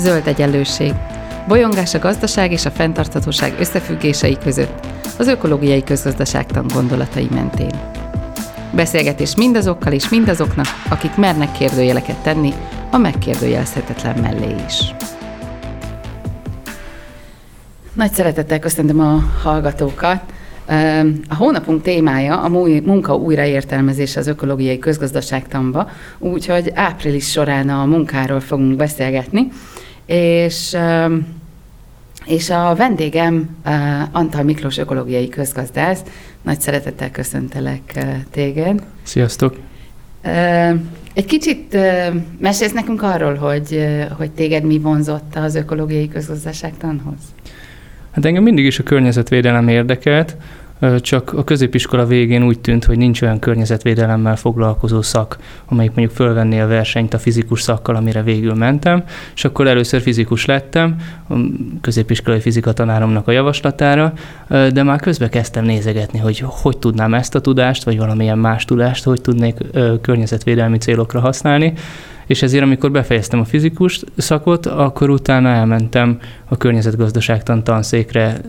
zöld egyenlőség, bolyongás a gazdaság és a fenntarthatóság összefüggései között, az ökológiai közgazdaságtan gondolatai mentén. Beszélgetés mindazokkal és mindazoknak, akik mernek kérdőjeleket tenni a megkérdőjelezhetetlen mellé is. Nagy szeretettel köszöntöm a hallgatókat. A hónapunk témája a munka újraértelmezése az ökológiai közgazdaságtanba, úgyhogy április során a munkáról fogunk beszélgetni, és és a vendégem Antal Miklós ökológiai közgazdász. Nagy szeretettel köszöntelek téged. Sziasztok! Egy kicsit mesélsz nekünk arról, hogy, hogy téged mi vonzott az ökológiai közgazdaságtanhoz? Hát engem mindig is a környezetvédelem érdekelt, csak a középiskola végén úgy tűnt, hogy nincs olyan környezetvédelemmel foglalkozó szak, amelyik mondjuk fölvenné a versenyt a fizikus szakkal, amire végül mentem, és akkor először fizikus lettem, a középiskolai fizika tanáromnak a javaslatára, de már közben kezdtem nézegetni, hogy hogy tudnám ezt a tudást, vagy valamilyen más tudást, hogy tudnék környezetvédelmi célokra használni, és ezért amikor befejeztem a fizikus szakot, akkor utána elmentem a környezetgazdaságtan tanszékre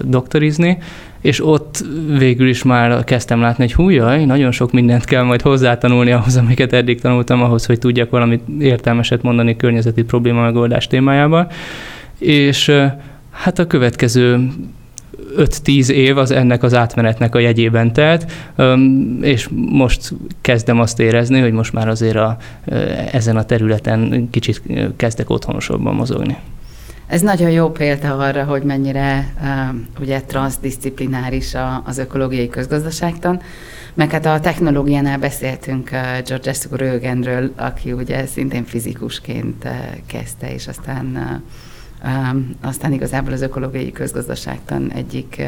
doktorizni, és ott végül is már kezdtem látni, hogy hújjaj, nagyon sok mindent kell majd hozzátanulni ahhoz, amiket eddig tanultam, ahhoz, hogy tudjak valamit értelmeset mondani környezeti probléma megoldás témájában. És hát a következő 5-10 év az ennek az átmenetnek a jegyében telt, és most kezdem azt érezni, hogy most már azért a, ezen a területen kicsit kezdek otthonosabban mozogni. Ez nagyon jó példa arra, hogy mennyire ugye transzdisziplináris az ökológiai közgazdaságtan, meg hát a technológiánál beszéltünk George S. Rögenről, aki ugye szintén fizikusként kezdte, és aztán aztán igazából az ökológiai közgazdaságtan egyik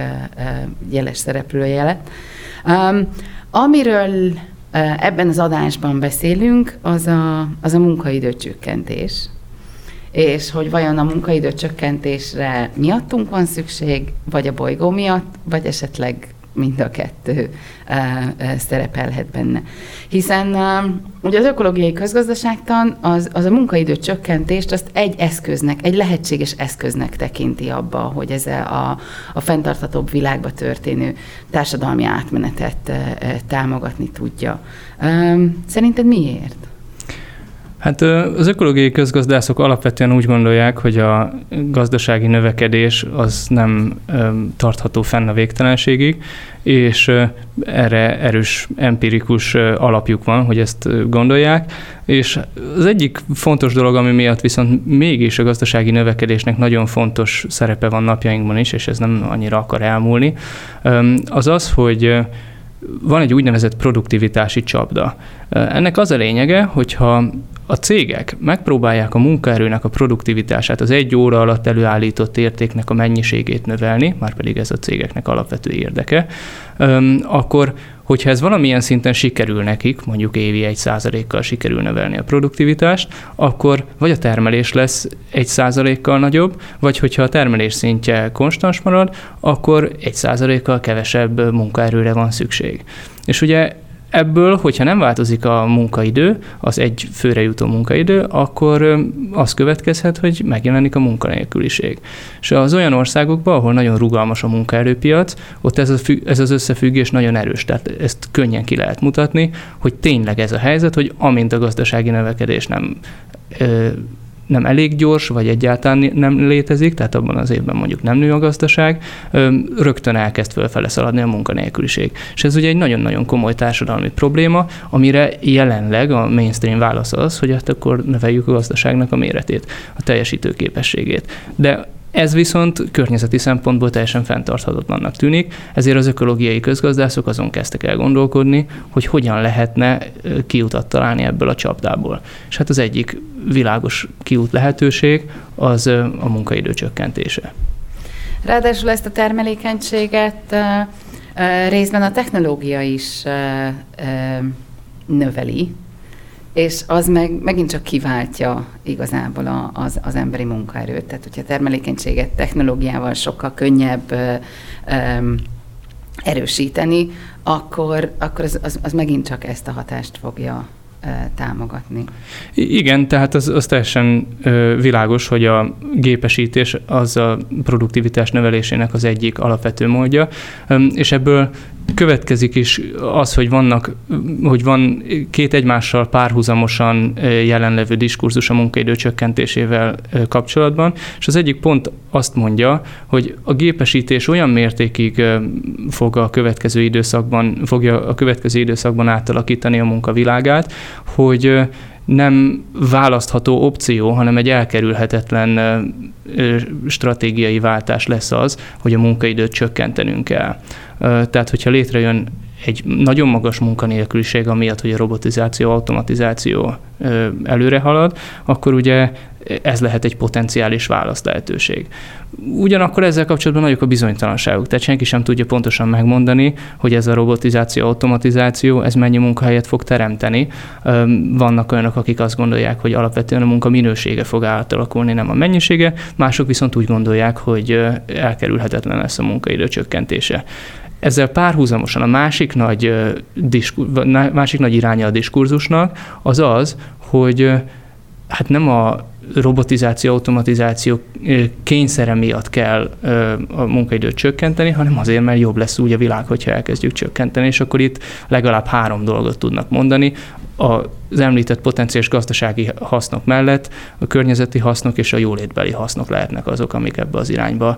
jeles szereplője lett. Amiről ebben az adásban beszélünk, az a, az a munkaidő csökkentés, és hogy vajon a munkaidő csökkentésre miattunk van szükség, vagy a bolygó miatt, vagy esetleg mind a kettő szerepelhet benne. Hiszen ugye az ökológiai közgazdaságtan az, az a munkaidő csökkentést azt egy eszköznek, egy lehetséges eszköznek tekinti abba, hogy ez a, a fenntarthatóbb világba történő társadalmi átmenetet támogatni tudja. Szerinted miért? Hát az ökológiai közgazdászok alapvetően úgy gondolják, hogy a gazdasági növekedés az nem tartható fenn a végtelenségig, és erre erős empirikus alapjuk van, hogy ezt gondolják. És az egyik fontos dolog, ami miatt viszont mégis a gazdasági növekedésnek nagyon fontos szerepe van napjainkban is, és ez nem annyira akar elmúlni, az az, hogy van egy úgynevezett produktivitási csapda. Ennek az a lényege, hogyha a cégek megpróbálják a munkaerőnek a produktivitását, az egy óra alatt előállított értéknek a mennyiségét növelni, már pedig ez a cégeknek alapvető érdeke, akkor hogyha ez valamilyen szinten sikerül nekik, mondjuk évi egy százalékkal sikerül növelni a produktivitást, akkor vagy a termelés lesz egy százalékkal nagyobb, vagy hogyha a termelés szintje konstans marad, akkor egy százalékkal kevesebb munkaerőre van szükség. És ugye Ebből, hogyha nem változik a munkaidő, az egy főre jutó munkaidő, akkor az következhet, hogy megjelenik a munkanélküliség. És az olyan országokban, ahol nagyon rugalmas a munkaerőpiac, ott ez, a függ, ez az összefüggés nagyon erős. Tehát ezt könnyen ki lehet mutatni, hogy tényleg ez a helyzet, hogy amint a gazdasági növekedés nem nem elég gyors, vagy egyáltalán nem létezik, tehát abban az évben mondjuk nem nő a gazdaság, rögtön elkezd fölfele szaladni a munkanélküliség. És ez ugye egy nagyon-nagyon komoly társadalmi probléma, amire jelenleg a mainstream válasz az, hogy hát akkor növeljük a gazdaságnak a méretét, a teljesítő képességét. De ez viszont környezeti szempontból teljesen fenntarthatatlannak tűnik, ezért az ökológiai közgazdászok azon kezdtek el gondolkodni, hogy hogyan lehetne kiutat találni ebből a csapdából. És hát az egyik világos kiút lehetőség az a munkaidő csökkentése. Ráadásul ezt a termelékenységet részben a technológia is növeli, és az meg megint csak kiváltja igazából a, az, az emberi munkaerőt. Tehát, hogyha termelékenységet technológiával sokkal könnyebb ö, ö, erősíteni, akkor, akkor az, az, az megint csak ezt a hatást fogja támogatni. Igen, tehát az, az teljesen világos, hogy a gépesítés az a produktivitás növelésének az egyik alapvető módja, és ebből következik is az, hogy vannak, hogy van két egymással párhuzamosan jelenlevő diskurzus a munkaidő csökkentésével kapcsolatban, és az egyik pont azt mondja, hogy a gépesítés olyan mértékig fog a következő időszakban, fogja a következő időszakban átalakítani a munkavilágát, hogy nem választható opció, hanem egy elkerülhetetlen stratégiai váltás lesz az, hogy a munkaidőt csökkentenünk kell. Tehát, hogyha létrejön egy nagyon magas munkanélküliség, amiatt, hogy a robotizáció, automatizáció előre halad, akkor ugye ez lehet egy potenciális választ lehetőség. Ugyanakkor ezzel kapcsolatban nagyok a bizonytalanságok, tehát senki sem tudja pontosan megmondani, hogy ez a robotizáció, automatizáció, ez mennyi munkahelyet fog teremteni. Vannak olyanok, akik azt gondolják, hogy alapvetően a munka minősége fog átalakulni, nem a mennyisége, mások viszont úgy gondolják, hogy elkerülhetetlen lesz a munkaidő csökkentése. Ezzel párhuzamosan a másik nagy, másik nagy iránya a diskurzusnak az az, hogy hát nem a robotizáció, automatizáció kényszere miatt kell a munkaidőt csökkenteni, hanem azért, mert jobb lesz úgy a világ, hogyha elkezdjük csökkenteni, és akkor itt legalább három dolgot tudnak mondani. Az említett potenciális gazdasági hasznok mellett a környezeti hasznok és a jólétbeli hasznok lehetnek azok, amik ebbe az irányba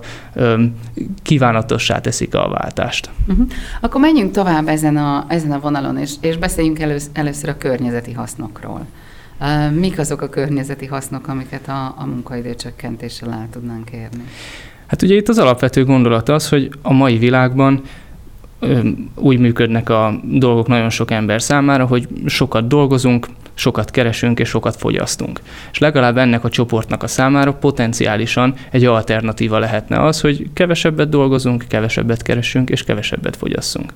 kívánatossá teszik a váltást. Uh-huh. Akkor menjünk tovább ezen a, ezen a vonalon, és, és beszéljünk elősz, először a környezeti hasznokról. Mik azok a környezeti hasznok, amiket a, a munkaidő csökkentéssel el tudnánk érni? Hát ugye itt az alapvető gondolat az, hogy a mai világban úgy működnek a dolgok nagyon sok ember számára, hogy sokat dolgozunk, sokat keresünk és sokat fogyasztunk. És legalább ennek a csoportnak a számára potenciálisan egy alternatíva lehetne az, hogy kevesebbet dolgozunk, kevesebbet keresünk és kevesebbet fogyasszunk.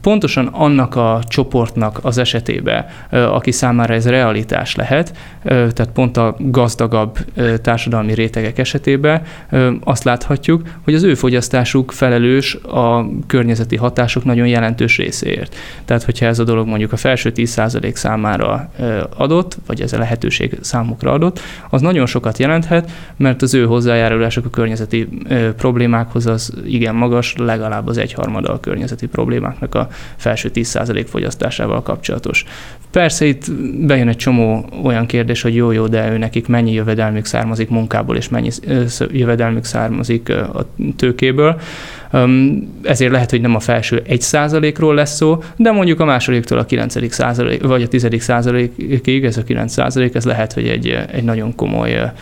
Pontosan annak a csoportnak az esetében, aki számára ez realitás lehet, tehát pont a gazdagabb társadalmi rétegek esetében azt láthatjuk, hogy az ő fogyasztásuk felelős a környezeti hatások nagyon jelentős részéért. Tehát, hogyha ez a dolog mondjuk a felső 10% számára adott, vagy ez a lehetőség számukra adott, az nagyon sokat jelenthet, mert az ő hozzájárulások a környezeti problémákhoz az igen magas, legalább az egyharmada a környezeti problémáknak a felső 10% fogyasztásával kapcsolatos. Persze itt bejön egy csomó olyan kérdés, hogy jó-jó, de ő nekik mennyi jövedelmük származik munkából, és mennyi jövedelmük származik a tőkéből. Ezért lehet, hogy nem a felső 1 százalékról lesz szó, de mondjuk a másodiktól a 9. százalék, vagy a 10. százalékig, ez a 9 százalék, ez lehet, hogy egy, egy nagyon komoly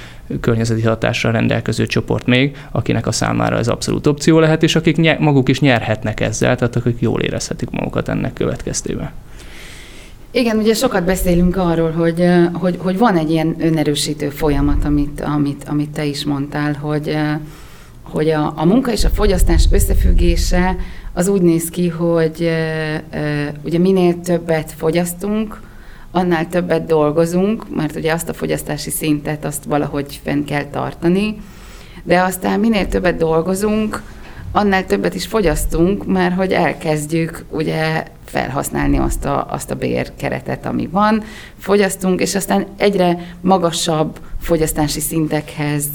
környezeti hatással rendelkező csoport még, akinek a számára ez abszolút opció lehet, és akik ny- maguk is nyerhetnek ezzel, tehát akik jól érezhetik magukat ennek következtében. Igen, ugye sokat beszélünk arról, hogy, hogy, hogy van egy ilyen önerősítő folyamat, amit, amit, amit te is mondtál, hogy, hogy a, a munka és a fogyasztás összefüggése az úgy néz ki, hogy ugye minél többet fogyasztunk, annál többet dolgozunk, mert ugye azt a fogyasztási szintet azt valahogy fenn kell tartani, de aztán minél többet dolgozunk, annál többet is fogyasztunk, mert hogy elkezdjük ugye felhasználni azt a, azt a bérkeretet, ami van, fogyasztunk, és aztán egyre magasabb fogyasztási szintekhez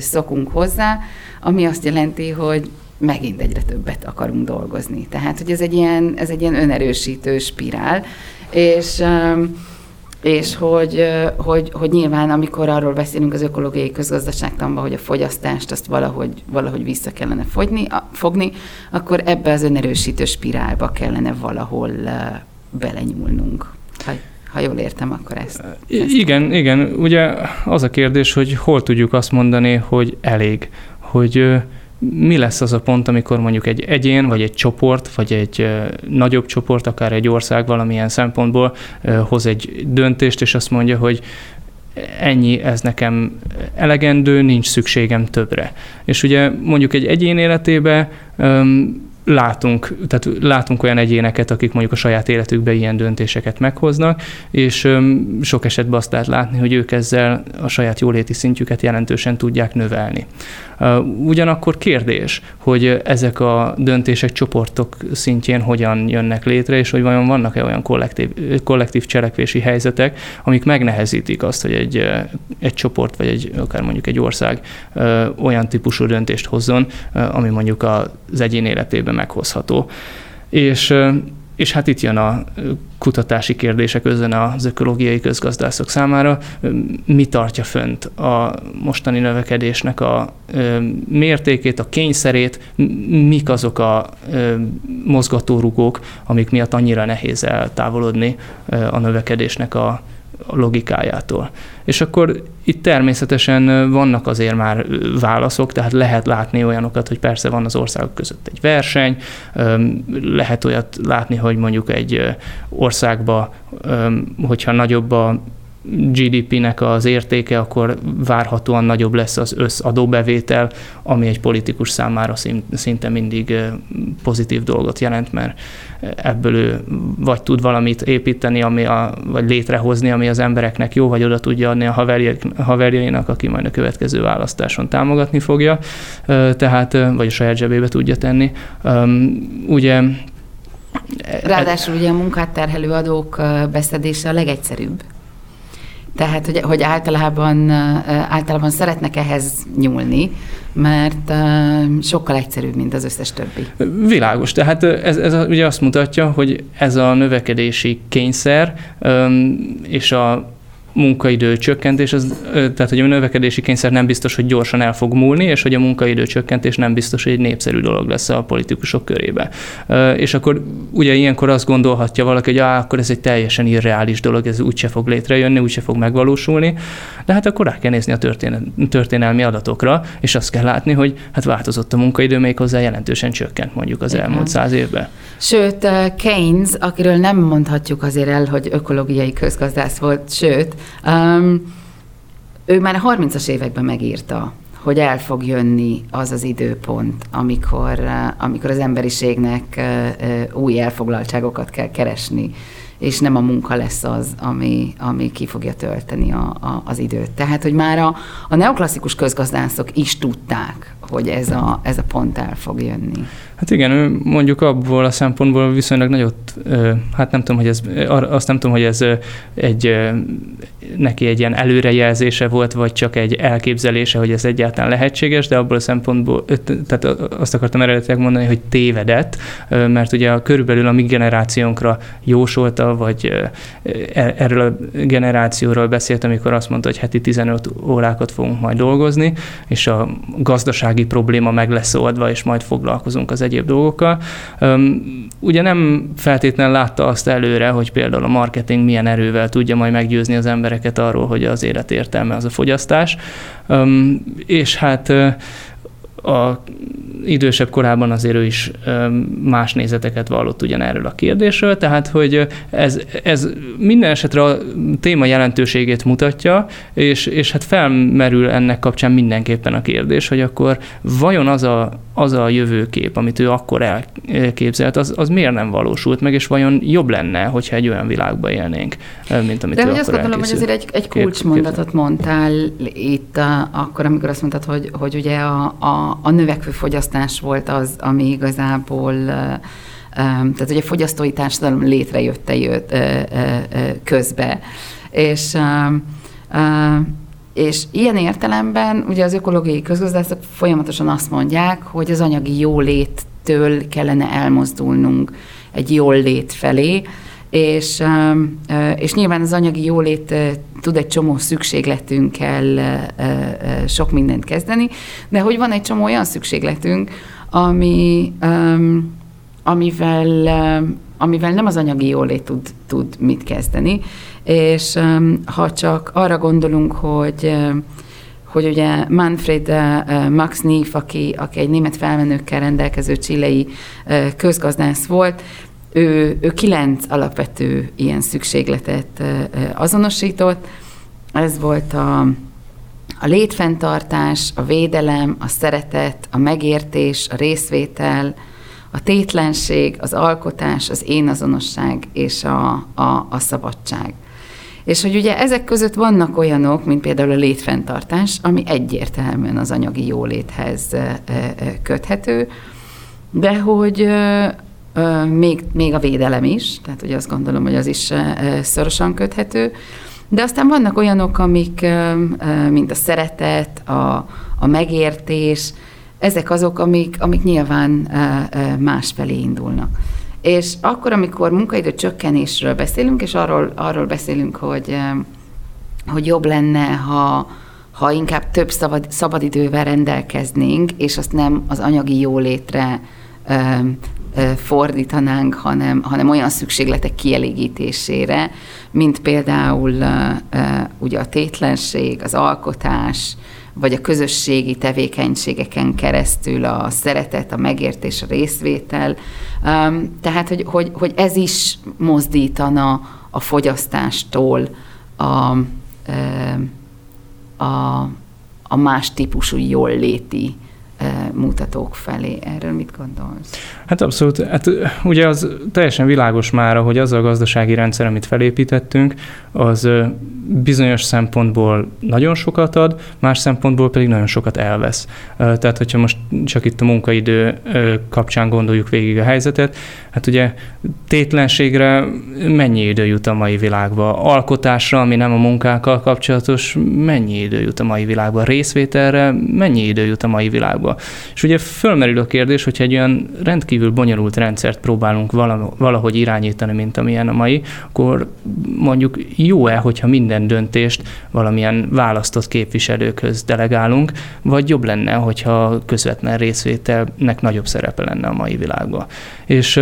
szokunk hozzá, ami azt jelenti, hogy megint egyre többet akarunk dolgozni. Tehát, hogy ez egy ilyen, ez egy ilyen önerősítő spirál, és és hogy, hogy, hogy nyilván, amikor arról beszélünk az ökológiai közgazdaságtanban, hogy a fogyasztást azt valahogy, valahogy vissza kellene fogyni, fogni, akkor ebbe az önerősítő spirálba kellene valahol belenyúlnunk. Ha, ha jól értem, akkor ezt, ezt. Igen, igen. Ugye az a kérdés, hogy hol tudjuk azt mondani, hogy elég, hogy mi lesz az a pont, amikor mondjuk egy egyén, vagy egy csoport, vagy egy nagyobb csoport, akár egy ország valamilyen szempontból hoz egy döntést, és azt mondja, hogy ennyi, ez nekem elegendő, nincs szükségem többre. És ugye mondjuk egy egyén életébe látunk, tehát látunk olyan egyéneket, akik mondjuk a saját életükben ilyen döntéseket meghoznak, és sok esetben azt lehet látni, hogy ők ezzel a saját jóléti szintjüket jelentősen tudják növelni. Ugyanakkor kérdés, hogy ezek a döntések csoportok szintjén hogyan jönnek létre, és hogy vajon vannak-e olyan kollektív, kollektív cselekvési helyzetek, amik megnehezítik azt, hogy egy, egy csoport, vagy egy, akár mondjuk egy ország olyan típusú döntést hozzon, ami mondjuk az egyén életében meghozható. És és hát itt jön a kutatási kérdések közben az ökológiai közgazdászok számára. Mi tartja fönt a mostani növekedésnek a mértékét, a kényszerét, mik azok a mozgatórugók, amik miatt annyira nehéz eltávolodni a növekedésnek a logikájától. És akkor itt természetesen vannak azért már válaszok, tehát lehet látni olyanokat, hogy persze van az országok között egy verseny, lehet olyat látni, hogy mondjuk egy országba, hogyha nagyobb a GDP-nek az értéke, akkor várhatóan nagyobb lesz az összadóbevétel, ami egy politikus számára szinte mindig pozitív dolgot jelent, mert ebből ő vagy tud valamit építeni, ami a, vagy létrehozni, ami az embereknek jó, vagy oda tudja adni a haverjainak, aki majd a következő választáson támogatni fogja, tehát, vagy a saját zsebébe tudja tenni. Ugye Ráadásul ugye a munkát terhelő adók beszedése a legegyszerűbb. Tehát, hogy, hogy általában, általában szeretnek ehhez nyúlni, mert sokkal egyszerűbb, mint az összes többi. Világos. Tehát ez, ez ugye azt mutatja, hogy ez a növekedési kényszer és a munkaidő csökkentés, az, tehát hogy a növekedési kényszer nem biztos, hogy gyorsan el fog múlni, és hogy a munkaidő csökkentés nem biztos, hogy egy népszerű dolog lesz a politikusok körébe. És akkor ugye ilyenkor azt gondolhatja valaki, hogy á, akkor ez egy teljesen irreális dolog, ez úgyse fog létrejönni, úgyse fog megvalósulni, de hát akkor rá kell nézni a történelmi adatokra, és azt kell látni, hogy hát változott a munkaidő, még hozzá jelentősen csökkent mondjuk az elmúlt száz évben. Sőt, Keynes, akiről nem mondhatjuk azért el, hogy ökológiai közgazdász volt, sőt, Um, ő már a 30-as években megírta, hogy el fog jönni az az időpont, amikor, amikor az emberiségnek új elfoglaltságokat kell keresni, és nem a munka lesz az, ami, ami ki fogja tölteni a, a, az időt. Tehát, hogy már a, a neoklasszikus közgazdászok is tudták, hogy ez a, ez a pont el fog jönni. Hát igen, mondjuk abból a szempontból viszonylag nagyot, hát nem tudom, hogy ez, azt nem tudom, hogy ez egy, neki egy ilyen előrejelzése volt, vagy csak egy elképzelése, hogy ez egyáltalán lehetséges, de abból a szempontból, tehát azt akartam eredetileg mondani, hogy tévedett, mert ugye körülbelül a mi generációnkra jósolta, vagy e, erről a generációról beszélt, amikor azt mondta, hogy heti 15 órákat fogunk majd dolgozni, és a gazdasági probléma meg lesz oldva, és majd foglalkozunk az egyéb dolgokkal. Ugye nem feltétlenül látta azt előre, hogy például a marketing milyen erővel tudja majd meggyőzni az embereket arról, hogy az élet értelme az a fogyasztás. És hát a idősebb korában azért ő is más nézeteket vallott ugyanerről a kérdésről, tehát hogy ez, ez minden esetre a téma jelentőségét mutatja, és, és hát felmerül ennek kapcsán mindenképpen a kérdés, hogy akkor vajon az a, az a jövőkép, amit ő akkor elképzelt, az, az miért nem valósult meg, és vajon jobb lenne, hogyha egy olyan világban élnénk, mint amit De ő hogy azt gondolom, hogy azért egy, egy kulcsmondatot mondtál itt akkor, amikor azt mondtad, hogy, hogy ugye a, a, a növekvő fogyasztás volt az, ami igazából tehát ugye a fogyasztói társadalom létrejötte jött közbe. És és ilyen értelemben ugye az ökológiai közgazdászok folyamatosan azt mondják, hogy az anyagi jóléttől kellene elmozdulnunk egy jól lét felé, és, és nyilván az anyagi jólét tud egy csomó szükségletünkkel sok mindent kezdeni, de hogy van egy csomó olyan szükségletünk, ami, amivel, amivel nem az anyagi jólét tud, tud mit kezdeni, és ha csak arra gondolunk, hogy hogy ugye Manfred Max Neef, aki, aki egy német felmenőkkel rendelkező csilei közgazdász volt, ő, ő kilenc alapvető ilyen szükségletet azonosított. Ez volt a, a létfenntartás, a védelem, a szeretet, a megértés, a részvétel, a tétlenség, az alkotás, az énazonosság és a, a, a szabadság. És hogy ugye ezek között vannak olyanok, mint például a létfenntartás, ami egyértelműen az anyagi jóléthez köthető, de hogy még, még a védelem is, tehát ugye azt gondolom, hogy az is szorosan köthető, de aztán vannak olyanok, amik, mint a szeretet, a, a megértés, ezek azok, amik, amik nyilván másfelé indulnak. És akkor, amikor munkaidő csökkenésről beszélünk, és arról, arról beszélünk, hogy, hogy jobb lenne, ha, ha inkább több szabad, szabadidővel rendelkeznénk, és azt nem az anyagi jólétre fordítanánk, hanem, hanem olyan szükségletek kielégítésére, mint például ugye a tétlenség, az alkotás, vagy a közösségi tevékenységeken keresztül a szeretet, a megértés, a részvétel. Tehát, hogy, hogy, hogy ez is mozdítana a fogyasztástól a, a, a más típusú jól léti mutatók felé. Erről mit gondolsz? Hát abszolút. Hát ugye az teljesen világos már, hogy az a gazdasági rendszer, amit felépítettünk, az bizonyos szempontból nagyon sokat ad, más szempontból pedig nagyon sokat elvesz. Tehát, hogyha most csak itt a munkaidő kapcsán gondoljuk végig a helyzetet, hát ugye tétlenségre mennyi idő jut a mai világba? Alkotásra, ami nem a munkákkal kapcsolatos, mennyi idő jut a mai világba? Részvételre mennyi idő jut a mai világba? És ugye fölmerül a kérdés, hogyha egy olyan rendkívül bonyolult rendszert próbálunk valahogy irányítani, mint amilyen a mai, akkor mondjuk jó-e, hogyha minden döntést valamilyen választott képviselőkhöz delegálunk, vagy jobb lenne, hogyha közvetlen részvételnek nagyobb szerepe lenne a mai világban. És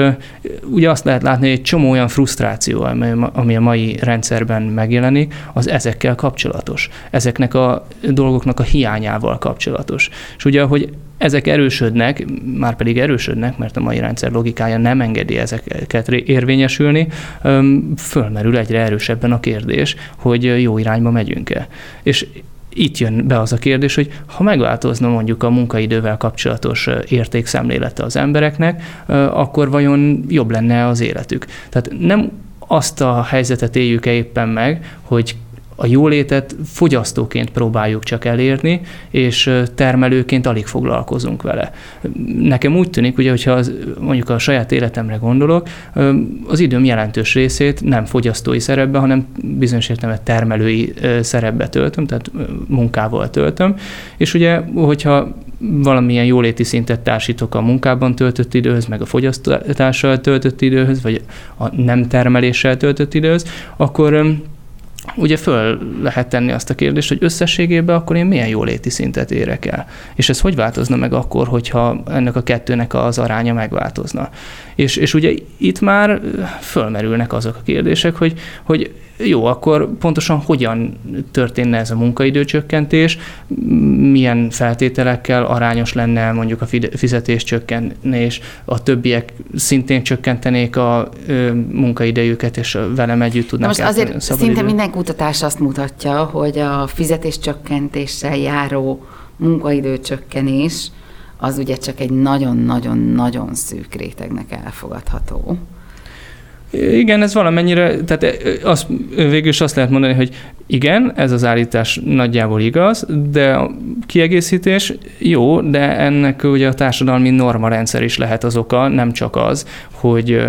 ugye azt lehet látni, hogy egy csomó olyan frusztráció, ami a mai rendszerben megjelenik, az ezekkel kapcsolatos. Ezeknek a dolgoknak a hiányával kapcsolatos. És ugye, hogy ezek erősödnek, már pedig erősödnek, mert a mai rendszer logikája nem engedi ezeket érvényesülni, fölmerül egyre erősebben a kérdés, hogy jó irányba megyünk-e. És itt jön be az a kérdés, hogy ha megváltozna mondjuk a munkaidővel kapcsolatos értékszemlélete az embereknek, akkor vajon jobb lenne az életük. Tehát nem azt a helyzetet éljük-e éppen meg, hogy a jólétet fogyasztóként próbáljuk csak elérni, és termelőként alig foglalkozunk vele. Nekem úgy tűnik, ugye, hogyha az, mondjuk a saját életemre gondolok, az időm jelentős részét nem fogyasztói szerepbe, hanem bizonyos értelemben termelői szerepbe töltöm, tehát munkával töltöm, és ugye, hogyha valamilyen jóléti szintet társítok a munkában töltött időhöz, meg a fogyasztással töltött időhöz, vagy a nem termeléssel töltött időhöz, akkor ugye föl lehet tenni azt a kérdést, hogy összességében akkor én milyen jóléti szintet érek el. És ez hogy változna meg akkor, hogyha ennek a kettőnek az aránya megváltozna. És, és ugye itt már fölmerülnek azok a kérdések, hogy, hogy jó, akkor pontosan hogyan történne ez a munkaidőcsökkentés, milyen feltételekkel arányos lenne mondjuk a fizetés csökkenés, a többiek szintén csökkentenék a munkaidejüket, és velem együtt tudnak Most azért szinte minden kutatás azt mutatja, hogy a fizetés csökkentéssel járó munkaidőcsökkenés az ugye csak egy nagyon-nagyon-nagyon szűk rétegnek elfogadható. Igen, ez valamennyire, tehát az, végül is azt lehet mondani, hogy igen, ez az állítás nagyjából igaz, de a kiegészítés jó, de ennek ugye a társadalmi norma rendszer is lehet az oka, nem csak az, hogy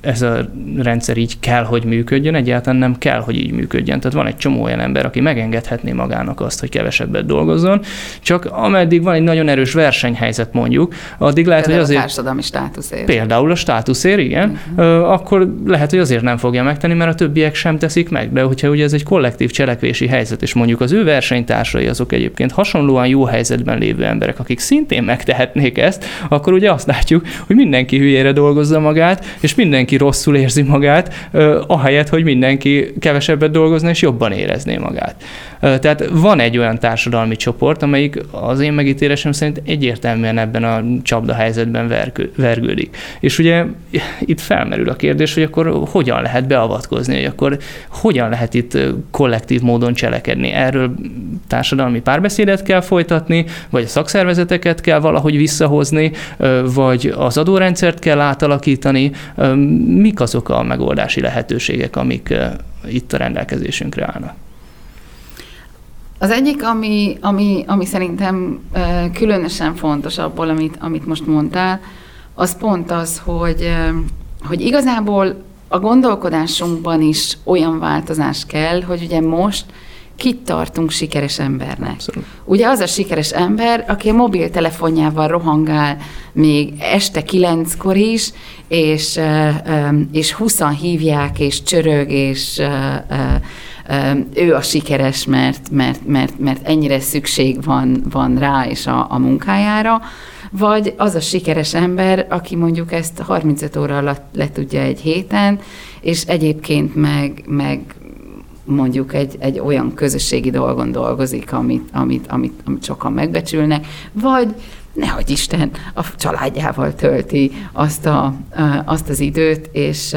ez a rendszer így kell, hogy működjön, egyáltalán nem kell, hogy így működjön. Tehát van egy csomó olyan ember, aki megengedhetné magának azt, hogy kevesebbet dolgozzon, csak ameddig van egy nagyon erős versenyhelyzet mondjuk, addig lehet, például hogy azért... a társadalmi státuszér. Például a státuszér, igen, uh-huh. akkor lehet, hogy azért nem fogja megtenni, mert a többiek sem teszik meg, de hogyha ugye ez egy kollektív cselekvési helyzet, és mondjuk az ő versenytársai azok egyébként hasonlóan jó helyzetben lévő emberek, akik szintén megtehetnék ezt, akkor ugye azt látjuk, hogy mindenki hülyére dolgozza magát, és mindenki rosszul érzi magát, ahelyett, hogy mindenki kevesebbet dolgozna és jobban érezné magát. Tehát van egy olyan társadalmi csoport, amelyik az én megítélésem szerint egyértelműen ebben a csapda helyzetben vergődik. És ugye itt felmerül a kérdés, hogy akkor hogyan lehet beavatkozni, hogy akkor hogyan lehet itt kollektív módon cselekedni. Erről társadalmi párbeszédet kell folytatni, vagy a szakszervezeteket kell valahogy visszahozni, vagy az adórendszert kell átalakítani. Mik azok a megoldási lehetőségek, amik itt a rendelkezésünkre állnak? Az egyik, ami, ami, ami szerintem különösen fontos abból, amit, amit most mondtál, az pont az, hogy, hogy igazából a gondolkodásunkban is olyan változás kell, hogy ugye most kit tartunk sikeres embernek. Abszolút. Ugye az a sikeres ember, aki a mobiltelefonjával rohangál még este kilenckor is, és, és huszan hívják, és csörög, és ő a sikeres, mert, mert, mert, mert ennyire szükség van, van rá és a, a munkájára, vagy az a sikeres ember, aki mondjuk ezt 35 óra alatt le tudja egy héten, és egyébként meg, meg mondjuk egy, egy olyan közösségi dolgon dolgozik, amit, amit, amit, amit sokan megbecsülnek, vagy nehogy Isten a családjával tölti azt, a, azt az időt, és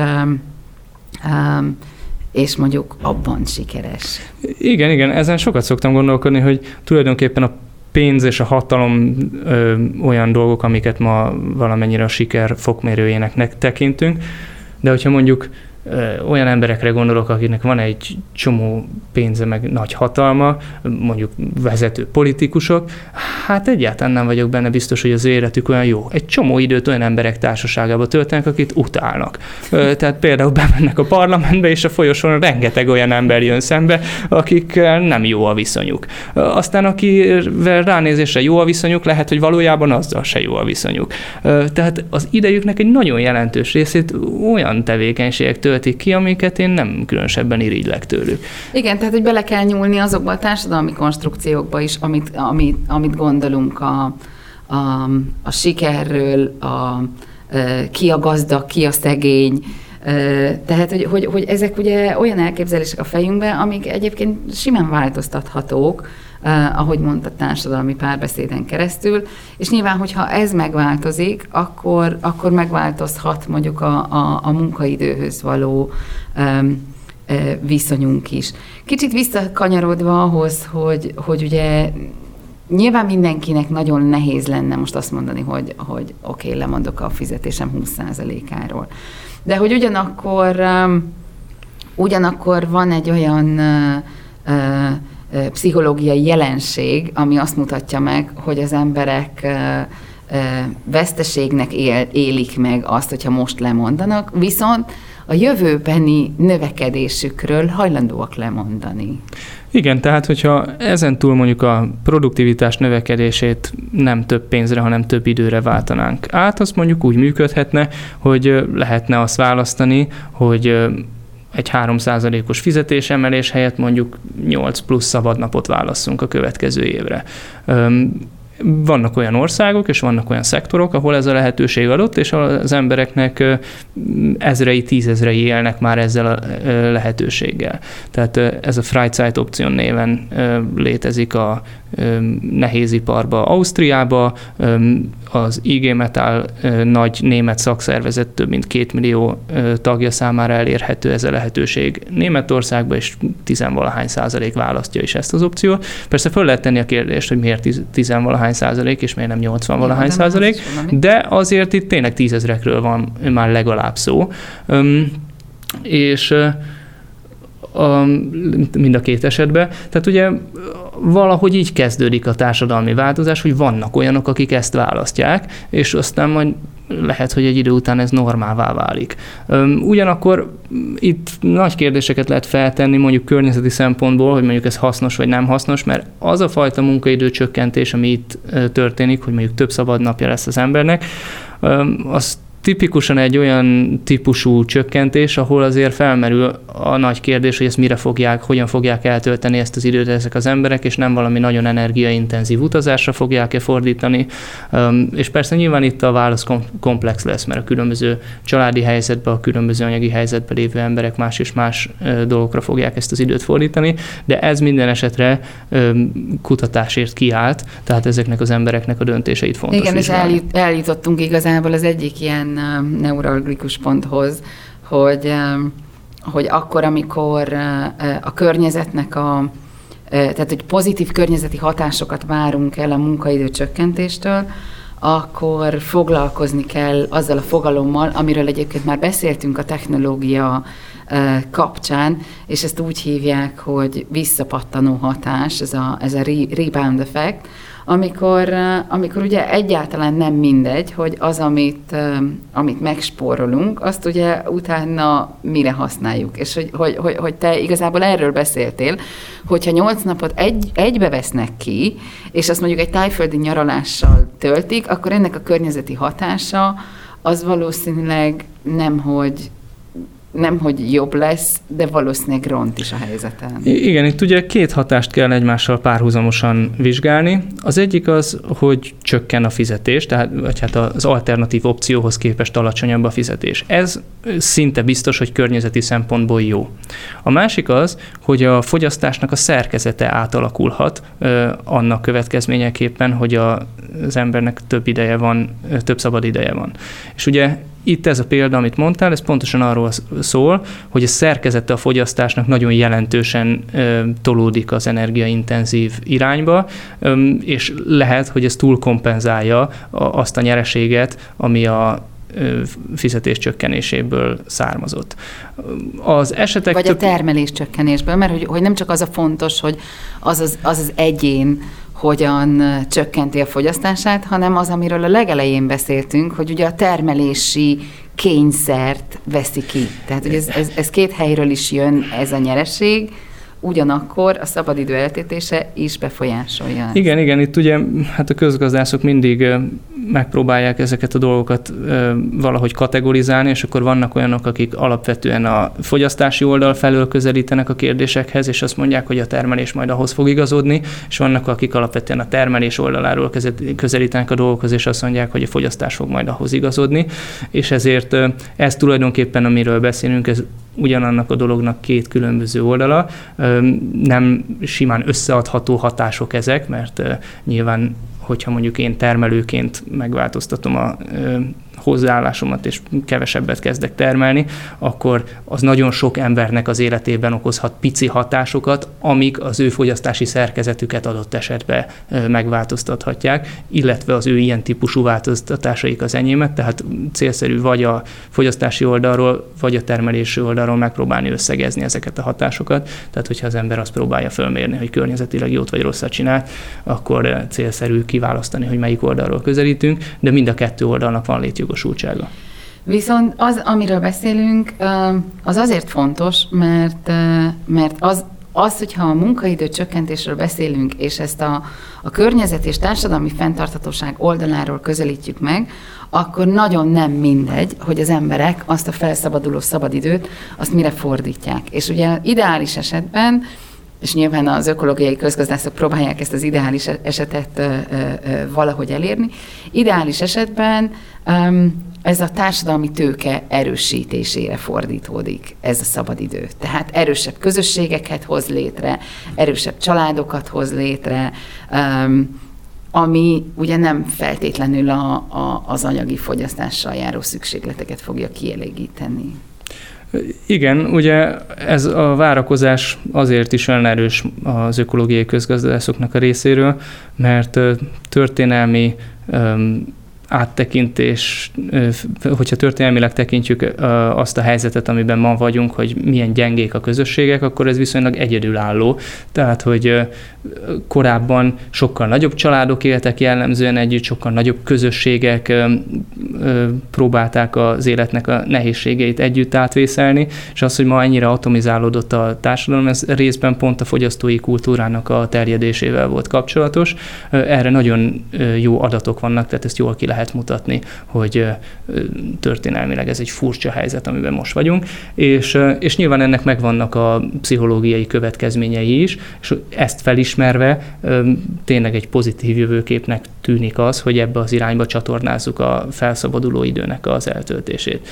és mondjuk abban sikeres. Igen, igen, ezen sokat szoktam gondolkodni, hogy tulajdonképpen a pénz és a hatalom ö, olyan dolgok, amiket ma valamennyire a siker fokmérőjének tekintünk, de hogyha mondjuk olyan emberekre gondolok, akiknek van egy csomó pénze, meg nagy hatalma, mondjuk vezető politikusok, hát egyáltalán nem vagyok benne biztos, hogy az életük olyan jó. Egy csomó időt olyan emberek társaságába töltenek, akit utálnak. Tehát például bemennek a parlamentbe, és a folyosón rengeteg olyan ember jön szembe, akik nem jó a viszonyuk. Aztán akivel ránézésre jó a viszonyuk, lehet, hogy valójában azzal se jó a viszonyuk. Tehát az idejüknek egy nagyon jelentős részét olyan tevékenységek töltik ki, amiket én nem különösebben irigylek tőlük. Igen, tehát hogy bele kell nyúlni azokba a társadalmi konstrukciókba is, amit, amit, amit gondolunk a, a, a sikerről, a, ki a gazdag, ki a szegény, tehát, hogy, hogy, hogy ezek ugye olyan elképzelések a fejünkben, amik egyébként simán változtathatók, eh, ahogy mondta, társadalmi párbeszéden keresztül, és nyilván, hogyha ez megváltozik, akkor, akkor megváltozhat mondjuk a, a, a munkaidőhöz való eh, viszonyunk is. Kicsit visszakanyarodva ahhoz, hogy, hogy ugye Nyilván mindenkinek nagyon nehéz lenne most azt mondani, hogy, hogy oké, okay, lemondok a fizetésem 20%-áról. De hogy ugyanakkor, um, ugyanakkor van egy olyan uh, uh, pszichológiai jelenség, ami azt mutatja meg, hogy az emberek veszteségnek él, élik meg azt, hogyha most lemondanak, viszont a jövőbeni növekedésükről hajlandóak lemondani. Igen, tehát hogyha ezen túl mondjuk a produktivitás növekedését nem több pénzre, hanem több időre váltanánk át, az mondjuk úgy működhetne, hogy lehetne azt választani, hogy egy 3%-os fizetésemelés helyett mondjuk 8 plusz szabadnapot válasszunk a következő évre vannak olyan országok, és vannak olyan szektorok, ahol ez a lehetőség adott, és az embereknek ezrei, tízezrei élnek már ezzel a lehetőséggel. Tehát ez a Freizeit option néven létezik a nehéziparba Ausztriába, az IG Metal nagy német szakszervezet több mint két millió tagja számára elérhető ez a lehetőség Németországban, és tizenvalahány százalék választja is ezt az opciót. Persze föl lehet tenni a kérdést, hogy miért tizenvalahány százalék, és miért nem 80 valahány százalék, de azért itt tényleg tízezrekről van már legalább szó. És mind a két esetben. Tehát ugye valahogy így kezdődik a társadalmi változás, hogy vannak olyanok, akik ezt választják, és aztán majd lehet, hogy egy idő után ez normálvá válik. Ugyanakkor itt nagy kérdéseket lehet feltenni mondjuk környezeti szempontból, hogy mondjuk ez hasznos vagy nem hasznos, mert az a fajta munkaidő csökkentés, ami itt történik, hogy mondjuk több szabad napja lesz az embernek, azt tipikusan egy olyan típusú csökkentés, ahol azért felmerül a nagy kérdés, hogy ezt mire fogják, hogyan fogják eltölteni ezt az időt ezek az emberek, és nem valami nagyon energiaintenzív utazásra fogják-e fordítani. És persze nyilván itt a válasz komplex lesz, mert a különböző családi helyzetben, a különböző anyagi helyzetben lévő emberek más és más dolgokra fogják ezt az időt fordítani, de ez minden esetre kutatásért kiállt, tehát ezeknek az embereknek a döntéseit fontos Igen, és eljut, eljutottunk igazából az egyik ilyen neuralgikus ponthoz, hogy, hogy akkor, amikor a környezetnek a tehát hogy pozitív környezeti hatásokat várunk el a munkaidő csökkentéstől, akkor foglalkozni kell azzal a fogalommal, amiről egyébként már beszéltünk a technológia kapcsán, és ezt úgy hívják, hogy visszapattanó hatás, ez a, ez a rebound effect, amikor, amikor ugye egyáltalán nem mindegy, hogy az, amit, amit megspórolunk, azt ugye utána mire használjuk. És hogy, hogy, hogy, hogy te igazából erről beszéltél, hogyha nyolc napot egy, egybe vesznek ki, és azt mondjuk egy tájföldi nyaralással töltik, akkor ennek a környezeti hatása az valószínűleg nem, hogy nem, hogy jobb lesz, de valószínűleg ront is a helyzeten. Igen, itt ugye két hatást kell egymással párhuzamosan vizsgálni. Az egyik az, hogy csökken a fizetés, tehát vagy hát az alternatív opcióhoz képest alacsonyabb a fizetés. Ez szinte biztos, hogy környezeti szempontból jó. A másik az, hogy a fogyasztásnak a szerkezete átalakulhat annak következményeképpen, hogy a, az embernek több ideje van, több szabad ideje van. És ugye itt ez a példa, amit mondtál, ez pontosan arról szól, hogy a szerkezete a fogyasztásnak nagyon jelentősen ö, tolódik az energiaintenzív irányba, ö, és lehet, hogy ez túl kompenzálja a, azt a nyereséget, ami a fizetés csökkenéséből származott. Az esetek Vagy több... a termelés csökkenésből, mert hogy, hogy nem csak az a fontos, hogy az az, az, az egyén hogyan csökkenti a fogyasztását, hanem az, amiről a legelején beszéltünk, hogy ugye a termelési kényszert veszi ki. Tehát, hogy ez, ez, ez két helyről is jön ez a nyereség, ugyanakkor a szabadidő eltétése is befolyásolja. Ezt. Igen, igen, itt ugye hát a közgazdászok mindig megpróbálják ezeket a dolgokat valahogy kategorizálni, és akkor vannak olyanok, akik alapvetően a fogyasztási oldal felől közelítenek a kérdésekhez, és azt mondják, hogy a termelés majd ahhoz fog igazodni, és vannak, akik alapvetően a termelés oldaláról közelítenek a dolgokhoz, és azt mondják, hogy a fogyasztás fog majd ahhoz igazodni, és ezért ez tulajdonképpen, amiről beszélünk, ez ugyanannak a dolognak két különböző oldala. Nem simán összeadható hatások ezek, mert nyilván hogyha mondjuk én termelőként megváltoztatom a hozzáállásomat, és kevesebbet kezdek termelni, akkor az nagyon sok embernek az életében okozhat pici hatásokat, amik az ő fogyasztási szerkezetüket adott esetben megváltoztathatják, illetve az ő ilyen típusú változtatásaik az enyémet, tehát célszerű vagy a fogyasztási oldalról, vagy a termelési oldalról megpróbálni összegezni ezeket a hatásokat. Tehát, hogyha az ember azt próbálja fölmérni, hogy környezetileg jót vagy rosszat csinál, akkor célszerű kiválasztani, hogy melyik oldalról közelítünk, de mind a kettő oldalnak van létjog létjogosultsága. Viszont az, amiről beszélünk, az azért fontos, mert, mert az, az, hogyha a munkaidő csökkentésről beszélünk, és ezt a, a környezet és társadalmi fenntarthatóság oldaláról közelítjük meg, akkor nagyon nem mindegy, hogy az emberek azt a felszabaduló szabadidőt, azt mire fordítják. És ugye ideális esetben és nyilván az ökológiai közgazdászok próbálják ezt az ideális esetet ö, ö, valahogy elérni. Ideális esetben ez a társadalmi tőke erősítésére fordítódik ez a szabadidő. Tehát erősebb közösségeket hoz létre, erősebb családokat hoz létre, ami ugye nem feltétlenül a, a, az anyagi fogyasztással járó szükségleteket fogja kielégíteni. Igen, ugye ez a várakozás azért is olyan erős az ökológiai közgazdászoknak a részéről, mert történelmi áttekintés, hogyha történelmileg tekintjük azt a helyzetet, amiben ma vagyunk, hogy milyen gyengék a közösségek, akkor ez viszonylag egyedülálló. Tehát, hogy korábban sokkal nagyobb családok éltek jellemzően együtt, sokkal nagyobb közösségek próbálták az életnek a nehézségeit együtt átvészelni, és az, hogy ma ennyire atomizálódott a társadalom, ez részben pont a fogyasztói kultúrának a terjedésével volt kapcsolatos. Erre nagyon jó adatok vannak, tehát ezt jól ki lehet mutatni, hogy történelmileg ez egy furcsa helyzet, amiben most vagyunk, és, és nyilván ennek megvannak a pszichológiai következményei is, és ezt felismerve tényleg egy pozitív jövőképnek tűnik az, hogy ebbe az irányba csatornázzuk a felszabaduló időnek az eltöltését.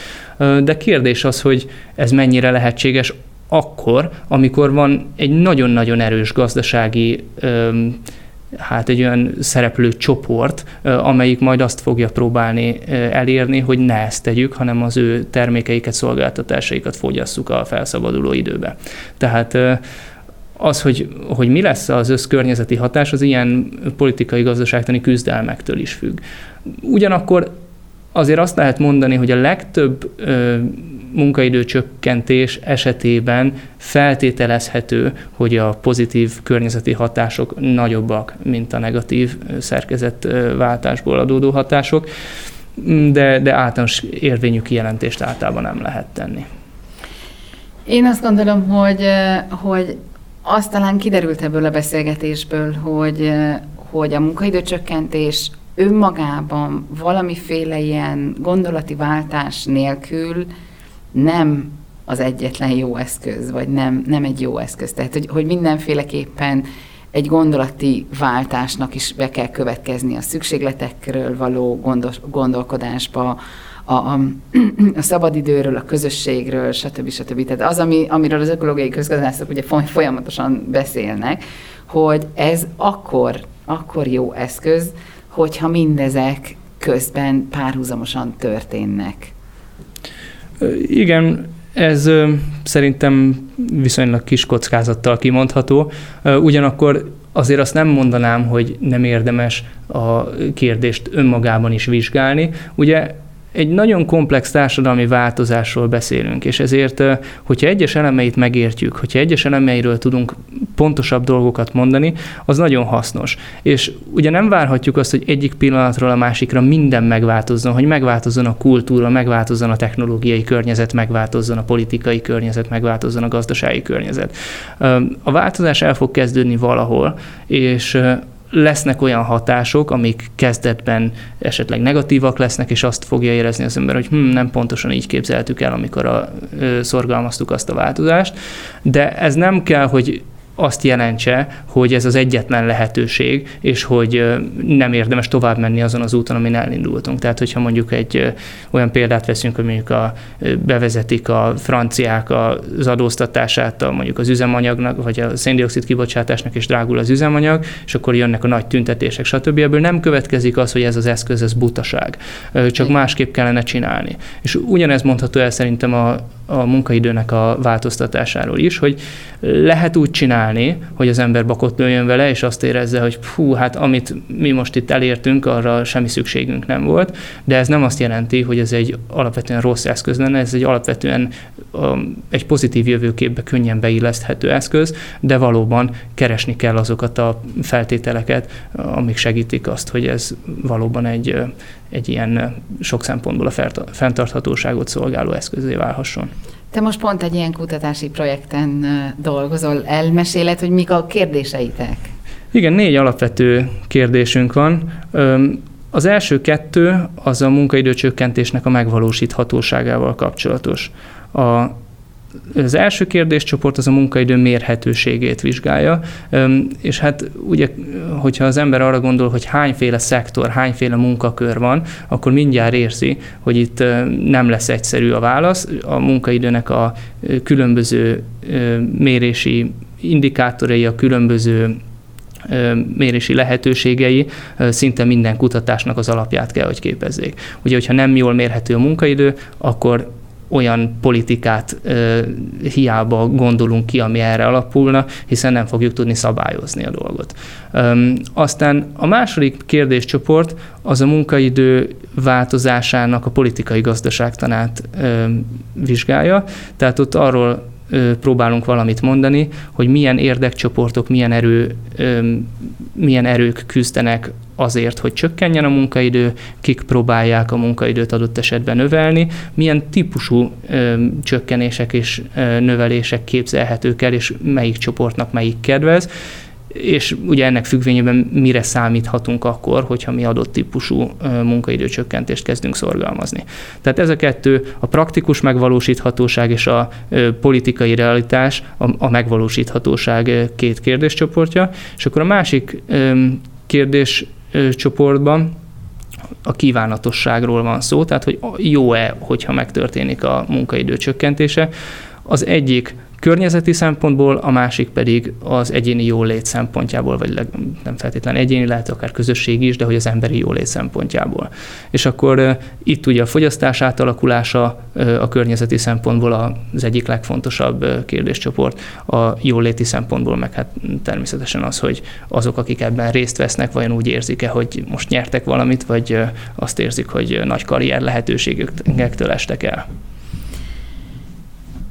De kérdés az, hogy ez mennyire lehetséges akkor, amikor van egy nagyon-nagyon erős gazdasági hát egy olyan szereplő csoport, amelyik majd azt fogja próbálni elérni, hogy ne ezt tegyük, hanem az ő termékeiket, szolgáltatásaikat fogyasszuk a felszabaduló időbe. Tehát az, hogy, hogy mi lesz az összkörnyezeti hatás, az ilyen politikai gazdaságtani küzdelmektől is függ. Ugyanakkor azért azt lehet mondani, hogy a legtöbb ö, munkaidőcsökkentés esetében feltételezhető, hogy a pozitív környezeti hatások nagyobbak, mint a negatív szerkezetváltásból adódó hatások, de, de általános érvényű kijelentést általában nem lehet tenni. Én azt gondolom, hogy, hogy azt talán kiderült ebből a beszélgetésből, hogy, hogy a munkaidőcsökkentés önmagában valamiféle ilyen gondolati váltás nélkül nem az egyetlen jó eszköz, vagy nem, nem egy jó eszköz. Tehát, hogy, hogy mindenféleképpen egy gondolati váltásnak is be kell következni a szükségletekről való gondos, gondolkodásba, a, a, a szabadidőről, a közösségről, stb. stb. Tehát az, ami, amiről az ökológiai közgazdászok ugye folyamatosan beszélnek, hogy ez akkor, akkor jó eszköz, hogyha mindezek közben párhuzamosan történnek. Igen, ez szerintem viszonylag kis kockázattal kimondható. Ugyanakkor azért azt nem mondanám, hogy nem érdemes a kérdést önmagában is vizsgálni. Ugye egy nagyon komplex társadalmi változásról beszélünk, és ezért, hogyha egyes elemeit megértjük, hogyha egyes elemeiről tudunk pontosabb dolgokat mondani, az nagyon hasznos. És ugye nem várhatjuk azt, hogy egyik pillanatról a másikra minden megváltozzon, hogy megváltozzon a kultúra, megváltozzon a technológiai környezet, megváltozzon a politikai környezet, megváltozzon a gazdasági környezet. A változás el fog kezdődni valahol, és lesznek olyan hatások, amik kezdetben esetleg negatívak lesznek, és azt fogja érezni az ember, hogy hm, nem pontosan így képzeltük el, amikor a, ö, szorgalmaztuk azt a változást, de ez nem kell, hogy azt jelentse, hogy ez az egyetlen lehetőség, és hogy nem érdemes tovább menni azon az úton, amin elindultunk. Tehát, hogyha mondjuk egy olyan példát veszünk, hogy mondjuk a, bevezetik a franciák az adóztatását a, mondjuk az üzemanyagnak, vagy a széndiokszid kibocsátásnak, és drágul az üzemanyag, és akkor jönnek a nagy tüntetések, stb. Ebből nem következik az, hogy ez az eszköz, ez butaság. Csak másképp kellene csinálni. És ugyanez mondható el szerintem a, a munkaidőnek a változtatásáról is, hogy lehet úgy csinálni, hogy az ember bakot lőjön vele, és azt érezze, hogy hú, hát amit mi most itt elértünk, arra semmi szükségünk nem volt, de ez nem azt jelenti, hogy ez egy alapvetően rossz eszköz lenne, ez egy alapvetően um, egy pozitív jövőképbe könnyen beilleszthető eszköz, de valóban keresni kell azokat a feltételeket, amik segítik azt, hogy ez valóban egy egy ilyen sok szempontból a fenntarthatóságot szolgáló eszközé válhasson. Te most pont egy ilyen kutatási projekten dolgozol. Elmeséled, hogy mik a kérdéseitek? Igen, négy alapvető kérdésünk van. Az első kettő az a munkaidőcsökkentésnek a megvalósíthatóságával kapcsolatos. A az első kérdéscsoport az a munkaidő mérhetőségét vizsgálja, és hát ugye, hogyha az ember arra gondol, hogy hányféle szektor, hányféle munkakör van, akkor mindjárt érzi, hogy itt nem lesz egyszerű a válasz. A munkaidőnek a különböző mérési indikátorai, a különböző mérési lehetőségei szinte minden kutatásnak az alapját kell, hogy képezzék. Ugye, hogyha nem jól mérhető a munkaidő, akkor olyan politikát ö, hiába gondolunk ki, ami erre alapulna, hiszen nem fogjuk tudni szabályozni a dolgot. Ö, aztán a második kérdéscsoport az a munkaidő változásának a politikai gazdaságtanát ö, vizsgálja, tehát ott arról próbálunk valamit mondani, hogy milyen érdekcsoportok, milyen, erő, milyen erők küzdenek azért, hogy csökkenjen a munkaidő, kik próbálják a munkaidőt adott esetben növelni, milyen típusú csökkenések és növelések képzelhetők el, és melyik csoportnak melyik kedvez, és ugye ennek függvényében mire számíthatunk akkor, hogyha mi adott típusú munkaidőcsökkentést kezdünk szorgalmazni. Tehát ez a kettő, a praktikus megvalósíthatóság és a politikai realitás, a, megvalósíthatóság két kérdéscsoportja, és akkor a másik kérdés csoportban a kívánatosságról van szó, tehát hogy jó-e, hogyha megtörténik a munkaidő csökkentése. Az egyik környezeti szempontból, a másik pedig az egyéni jólét szempontjából, vagy leg, nem feltétlenül egyéni, lehet akár közösségi is, de hogy az emberi jólét szempontjából. És akkor itt ugye a fogyasztás átalakulása a környezeti szempontból az egyik legfontosabb kérdéscsoport, a jóléti szempontból meg hát természetesen az, hogy azok, akik ebben részt vesznek, vajon úgy érzik-e, hogy most nyertek valamit, vagy azt érzik, hogy nagy karrier lehetőségektől estek el.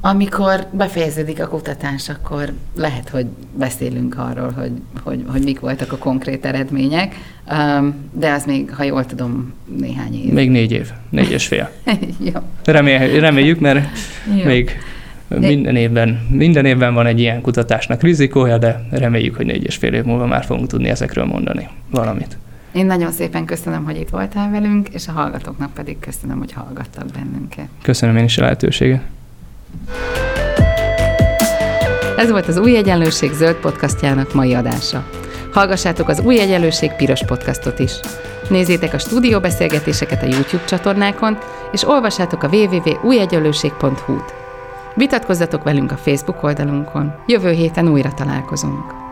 Amikor befejeződik a kutatás, akkor lehet, hogy beszélünk arról, hogy, hogy, hogy mik voltak a konkrét eredmények, um, de az még, ha jól tudom, néhány év. Még négy év, négy és fél. Jó. Remél, reméljük, mert Jó. még De- minden évben, minden évben van egy ilyen kutatásnak rizikója, de reméljük, hogy négy és fél év múlva már fogunk tudni ezekről mondani valamit. Én nagyon szépen köszönöm, hogy itt voltál velünk, és a hallgatóknak pedig köszönöm, hogy hallgattak bennünket. Köszönöm én is a lehetőséget. Ez volt az Új Egyenlőség zöld podcastjának mai adása. Hallgassátok az Új Egyenlőség piros podcastot is. Nézzétek a stúdióbeszélgetéseket a YouTube csatornákon, és olvassátok a www.újegyenlőség.hu-t. Vitatkozzatok velünk a Facebook oldalunkon. Jövő héten újra találkozunk.